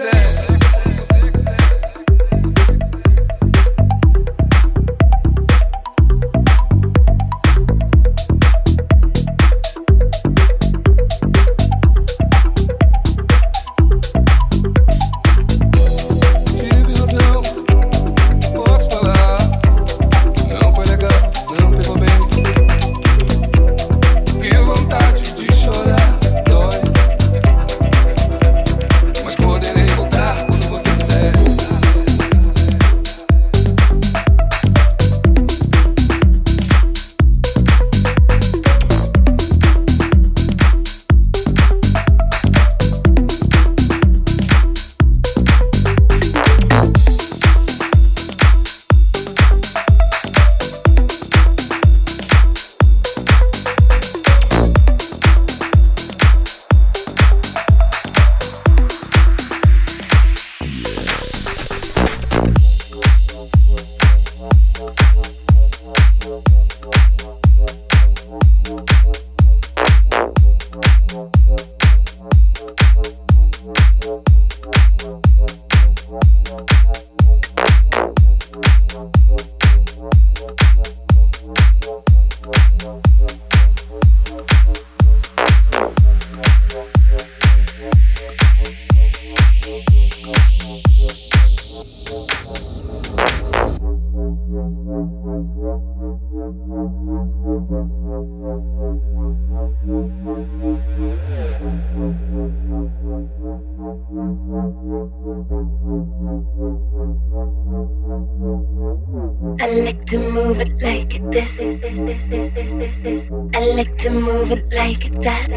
said. move it like that.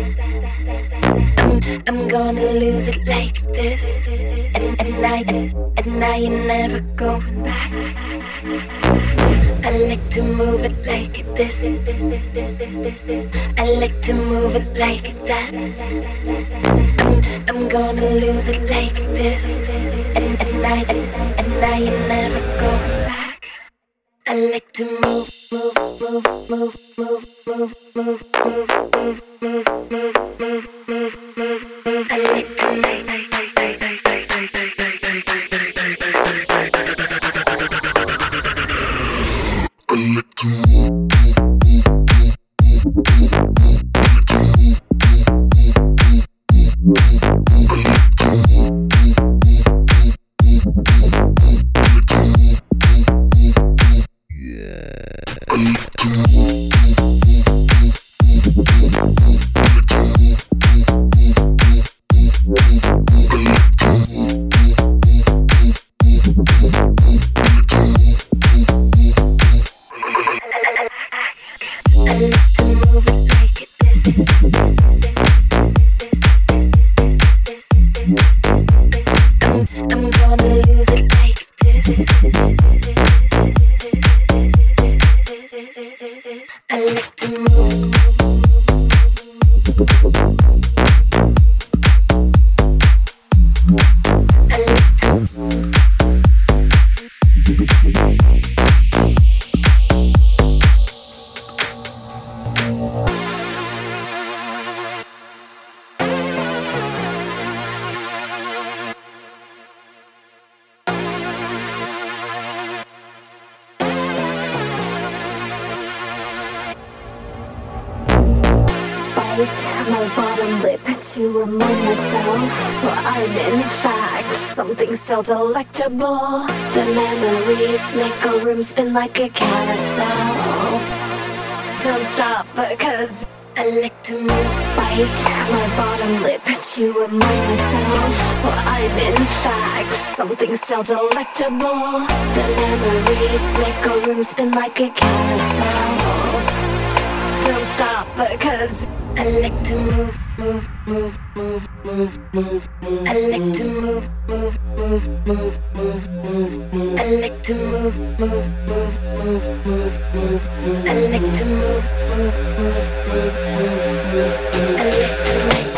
I'm, I'm gonna lose it like this. And, and I, and, and I ain't never going back. I like to move it like this. I like to move it like that. I'm, I'm gonna lose it like this. And, and I, and, and I ain't never going back. I like to move, move, move, move, move. move, move, move, move, move. Delectable. The memories make a room spin like a carousel. Don't stop because I like to move, bite my bottom lip, chew among myself. Well, I'm in fact something still delectable. The memories make a room spin like a carousel. Because I like to move, move, move, move, move, move, move. I like to move, move, move, move, move, move, move. I like to move, move, move, move, move, move, move. I like to move, move, move, move, move, move. I like to move.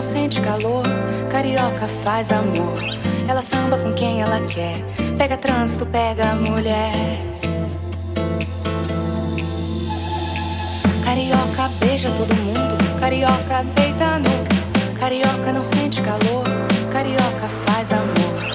Não sente calor, carioca faz amor. Ela samba com quem ela quer, pega trânsito, pega mulher. Carioca beija todo mundo, carioca deita nu. Carioca não sente calor, carioca faz amor.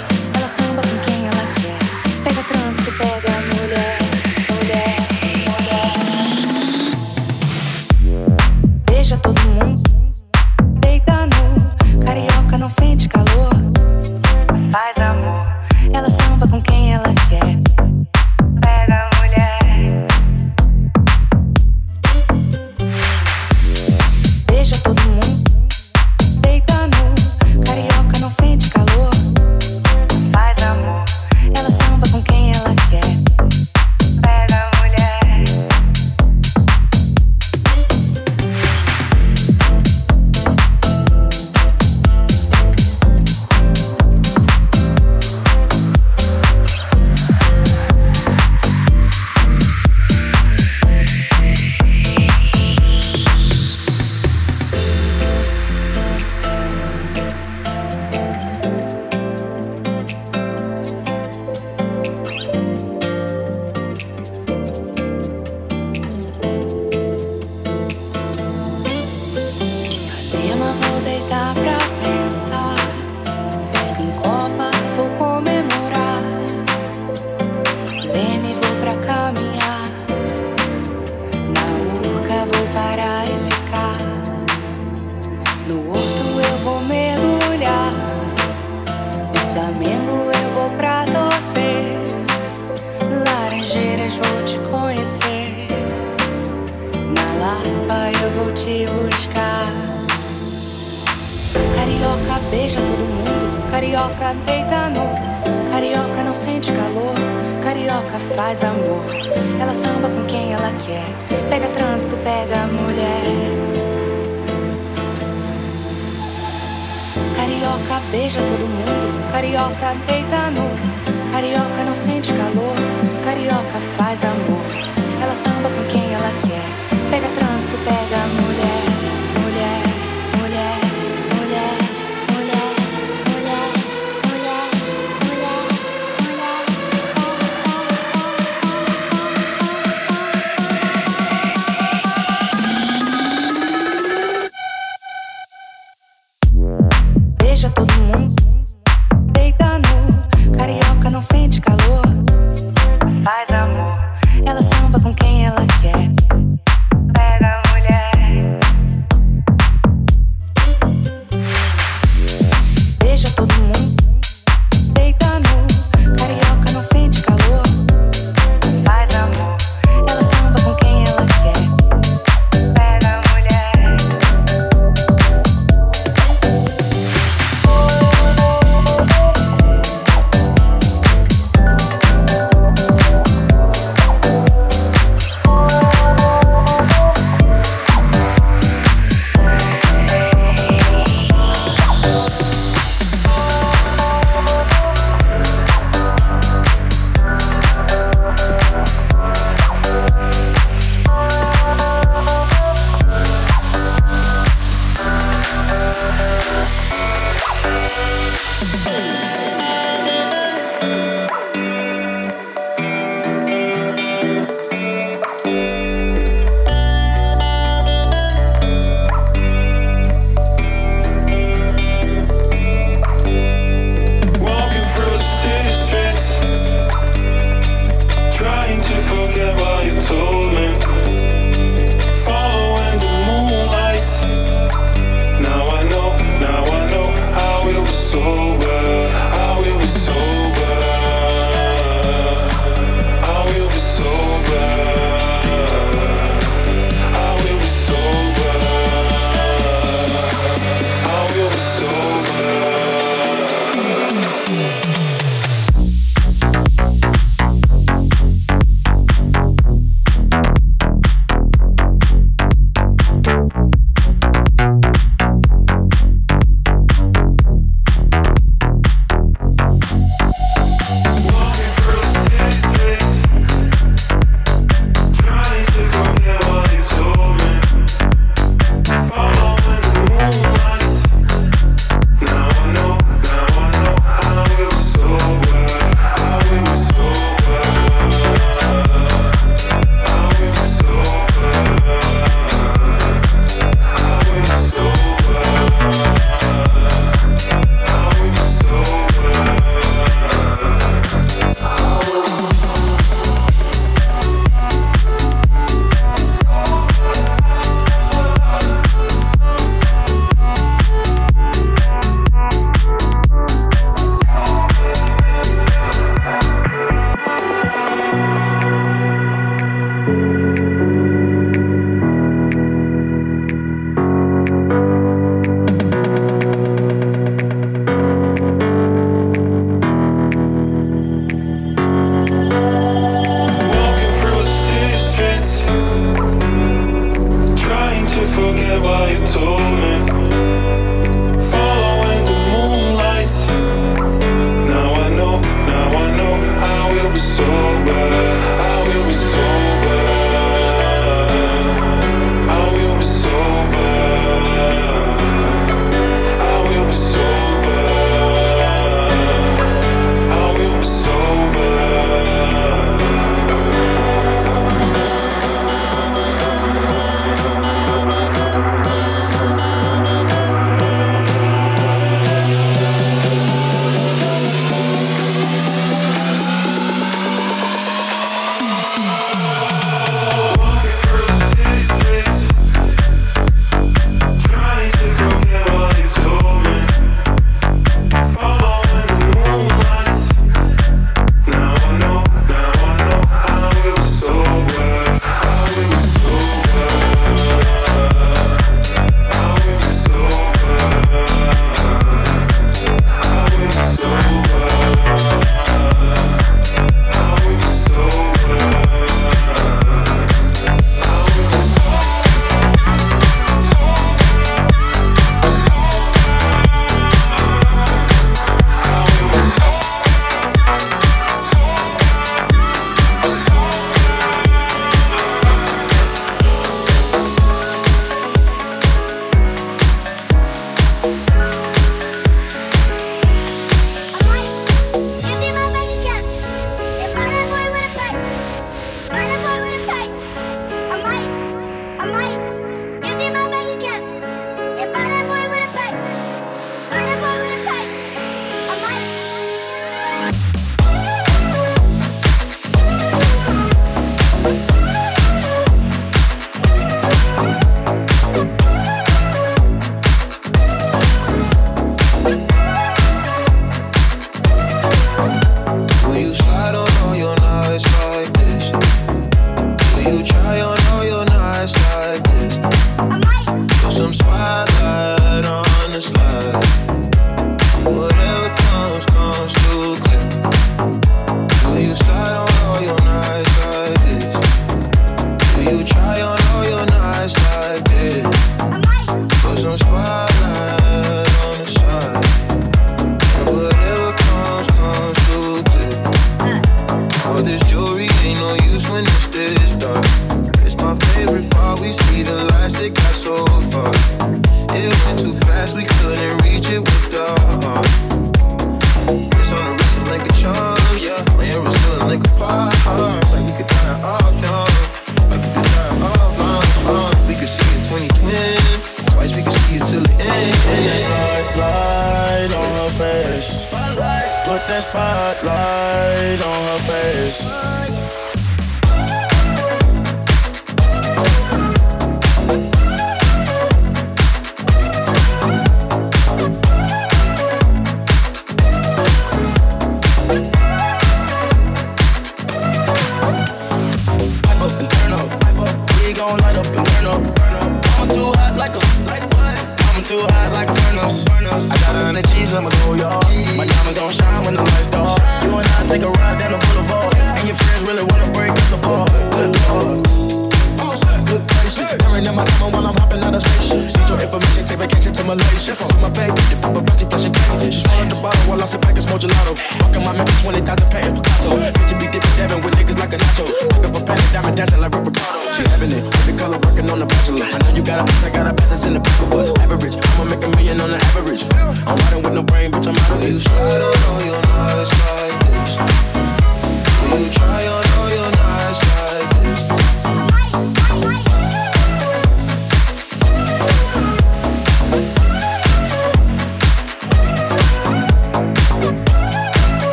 Para e ficar. No outro eu vou mergulhar. No Flamengo eu vou pra torcer. Laranjeiras vou te conhecer. Na Lapa eu vou te buscar. Carioca beija todo mundo. Carioca deita no. Carioca não sente calor. Carioca faz amor. Ela samba com quem ela quer. Pega Trânsito pega a mulher. Carioca beija todo mundo, carioca deita nu. Carioca não sente calor, carioca faz amor. Ela samba com quem ela quer. Pega trânsito, pega mulher.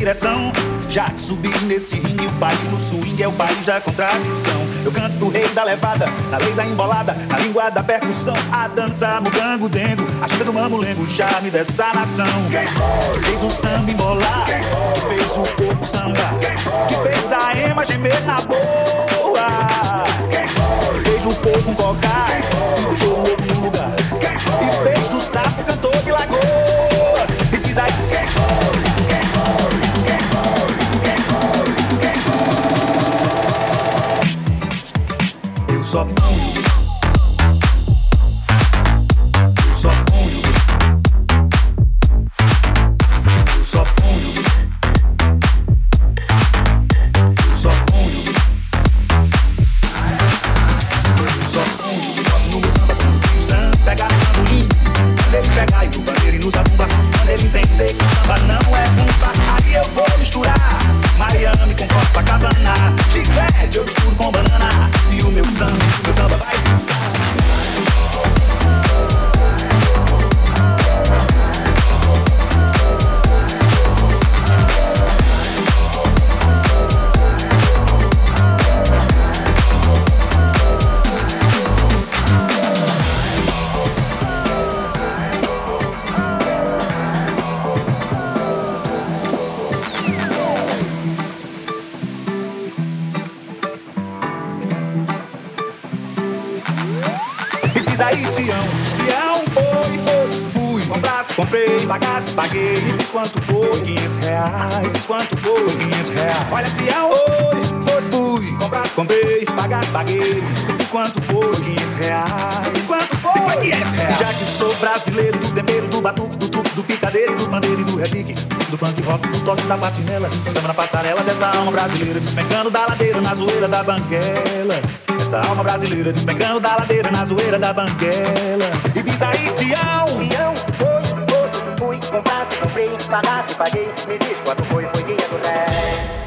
Direção. Já que subi nesse ringue, o país do swing é o país da contradição. Eu canto o rei da levada, na lei da embolada, na língua da percussão. A dança no gango dengo, a chega do mamulengo, o charme dessa nação. Que fez o samba embolar, que fez o corpo samba, que fez a ema gemer na boa. Que fez o povo cocar, que o no lugar. E fez do sapo cantor de lagoa. Paguei, e diz quanto foi, 500 reais, diz quanto foi, 500 reais. Olha, Tião, foi, fosse, fui, comprasse, comprei, pagasse, paguei, diz quanto foi, 500 reais, diz quanto foi, 500 reais. Já que sou brasileiro, do tempero, do batuque, do truque, do picadeiro, do pandeiro e do repique, do funk rock, do toque da patinela, do samba na passarela dessa alma brasileira, despencando da ladeira na zoeira da banguela. Essa alma brasileira despencando da ladeira na zoeira da banguela. E diz aí, Tião! Comprei, pagasse, paguei, me diz quanto foi, foi 500 reais.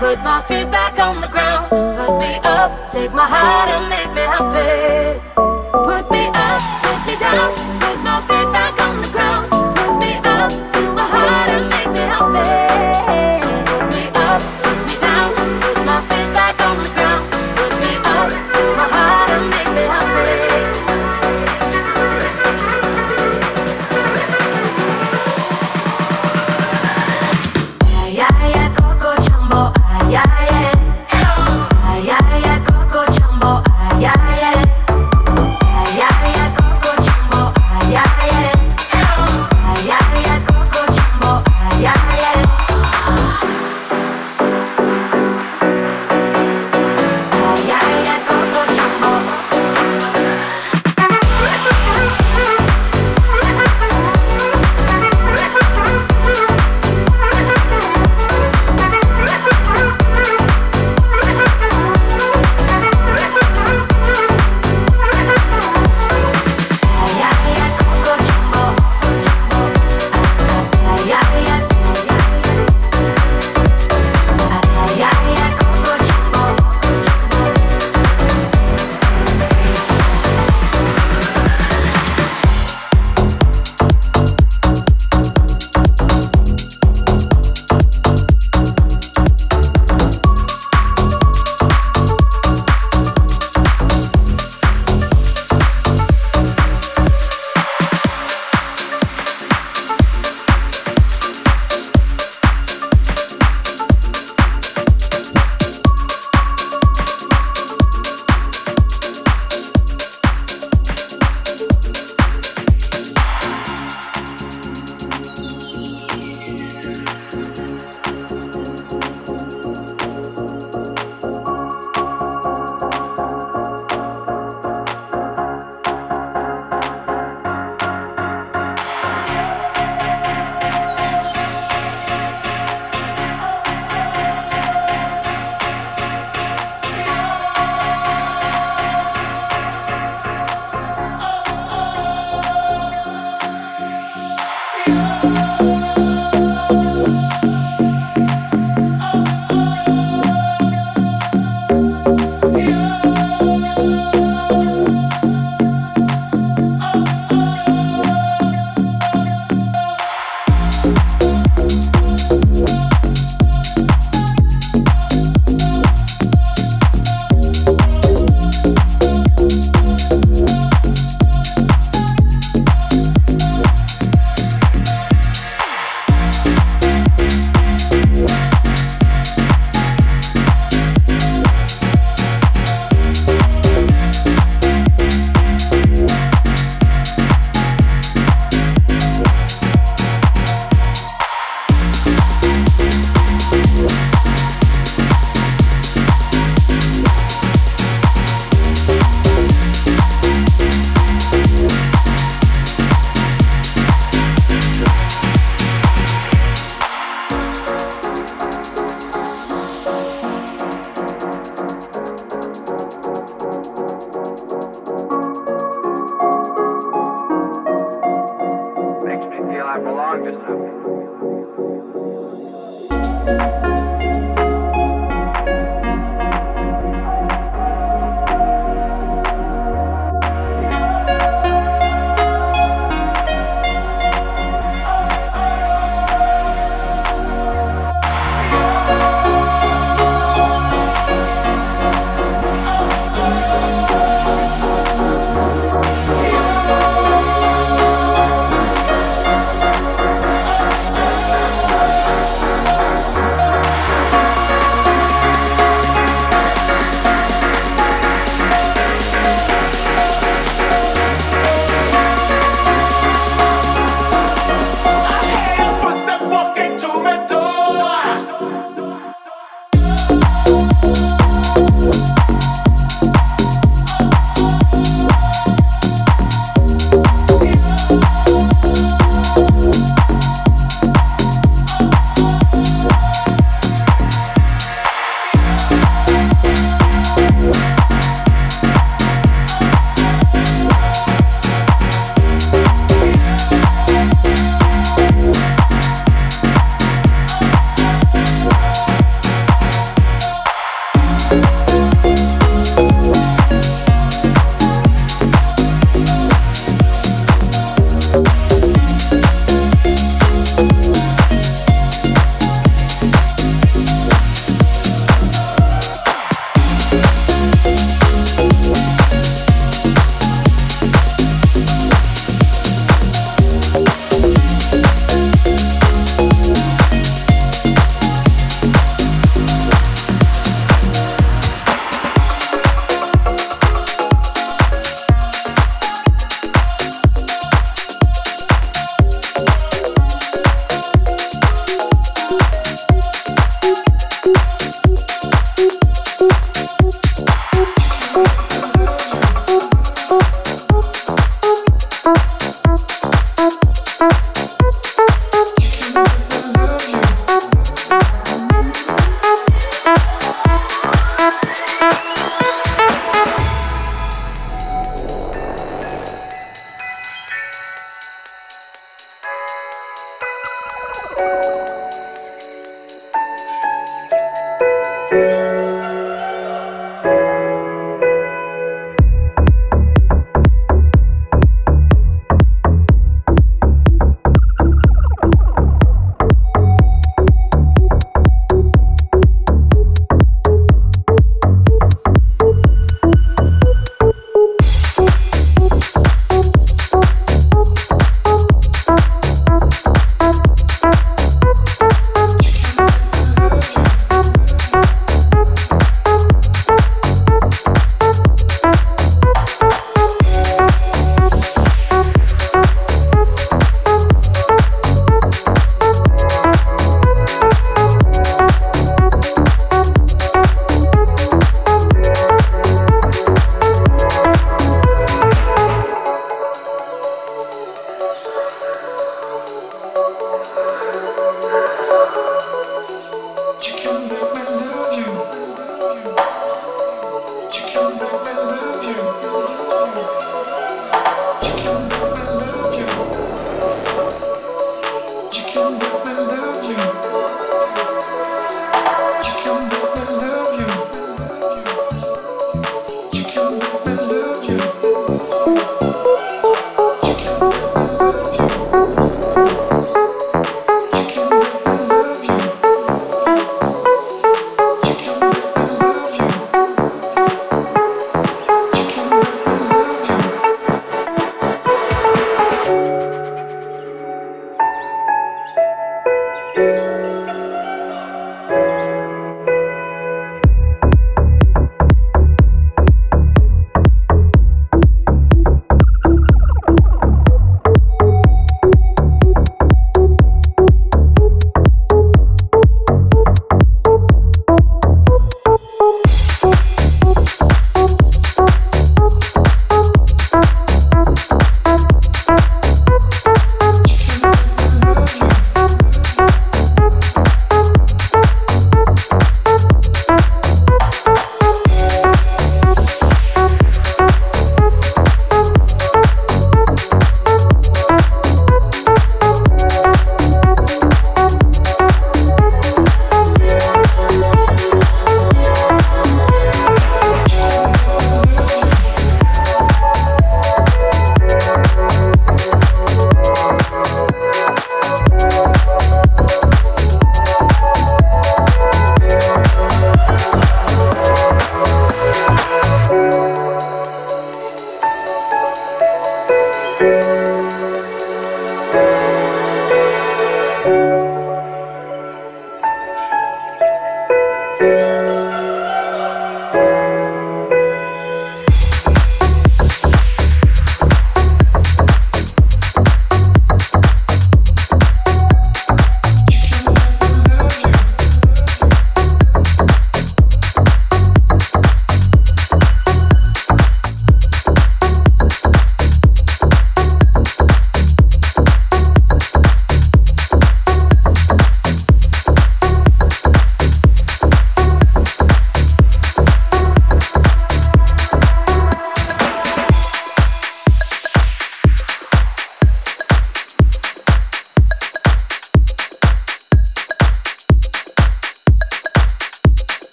Put my feet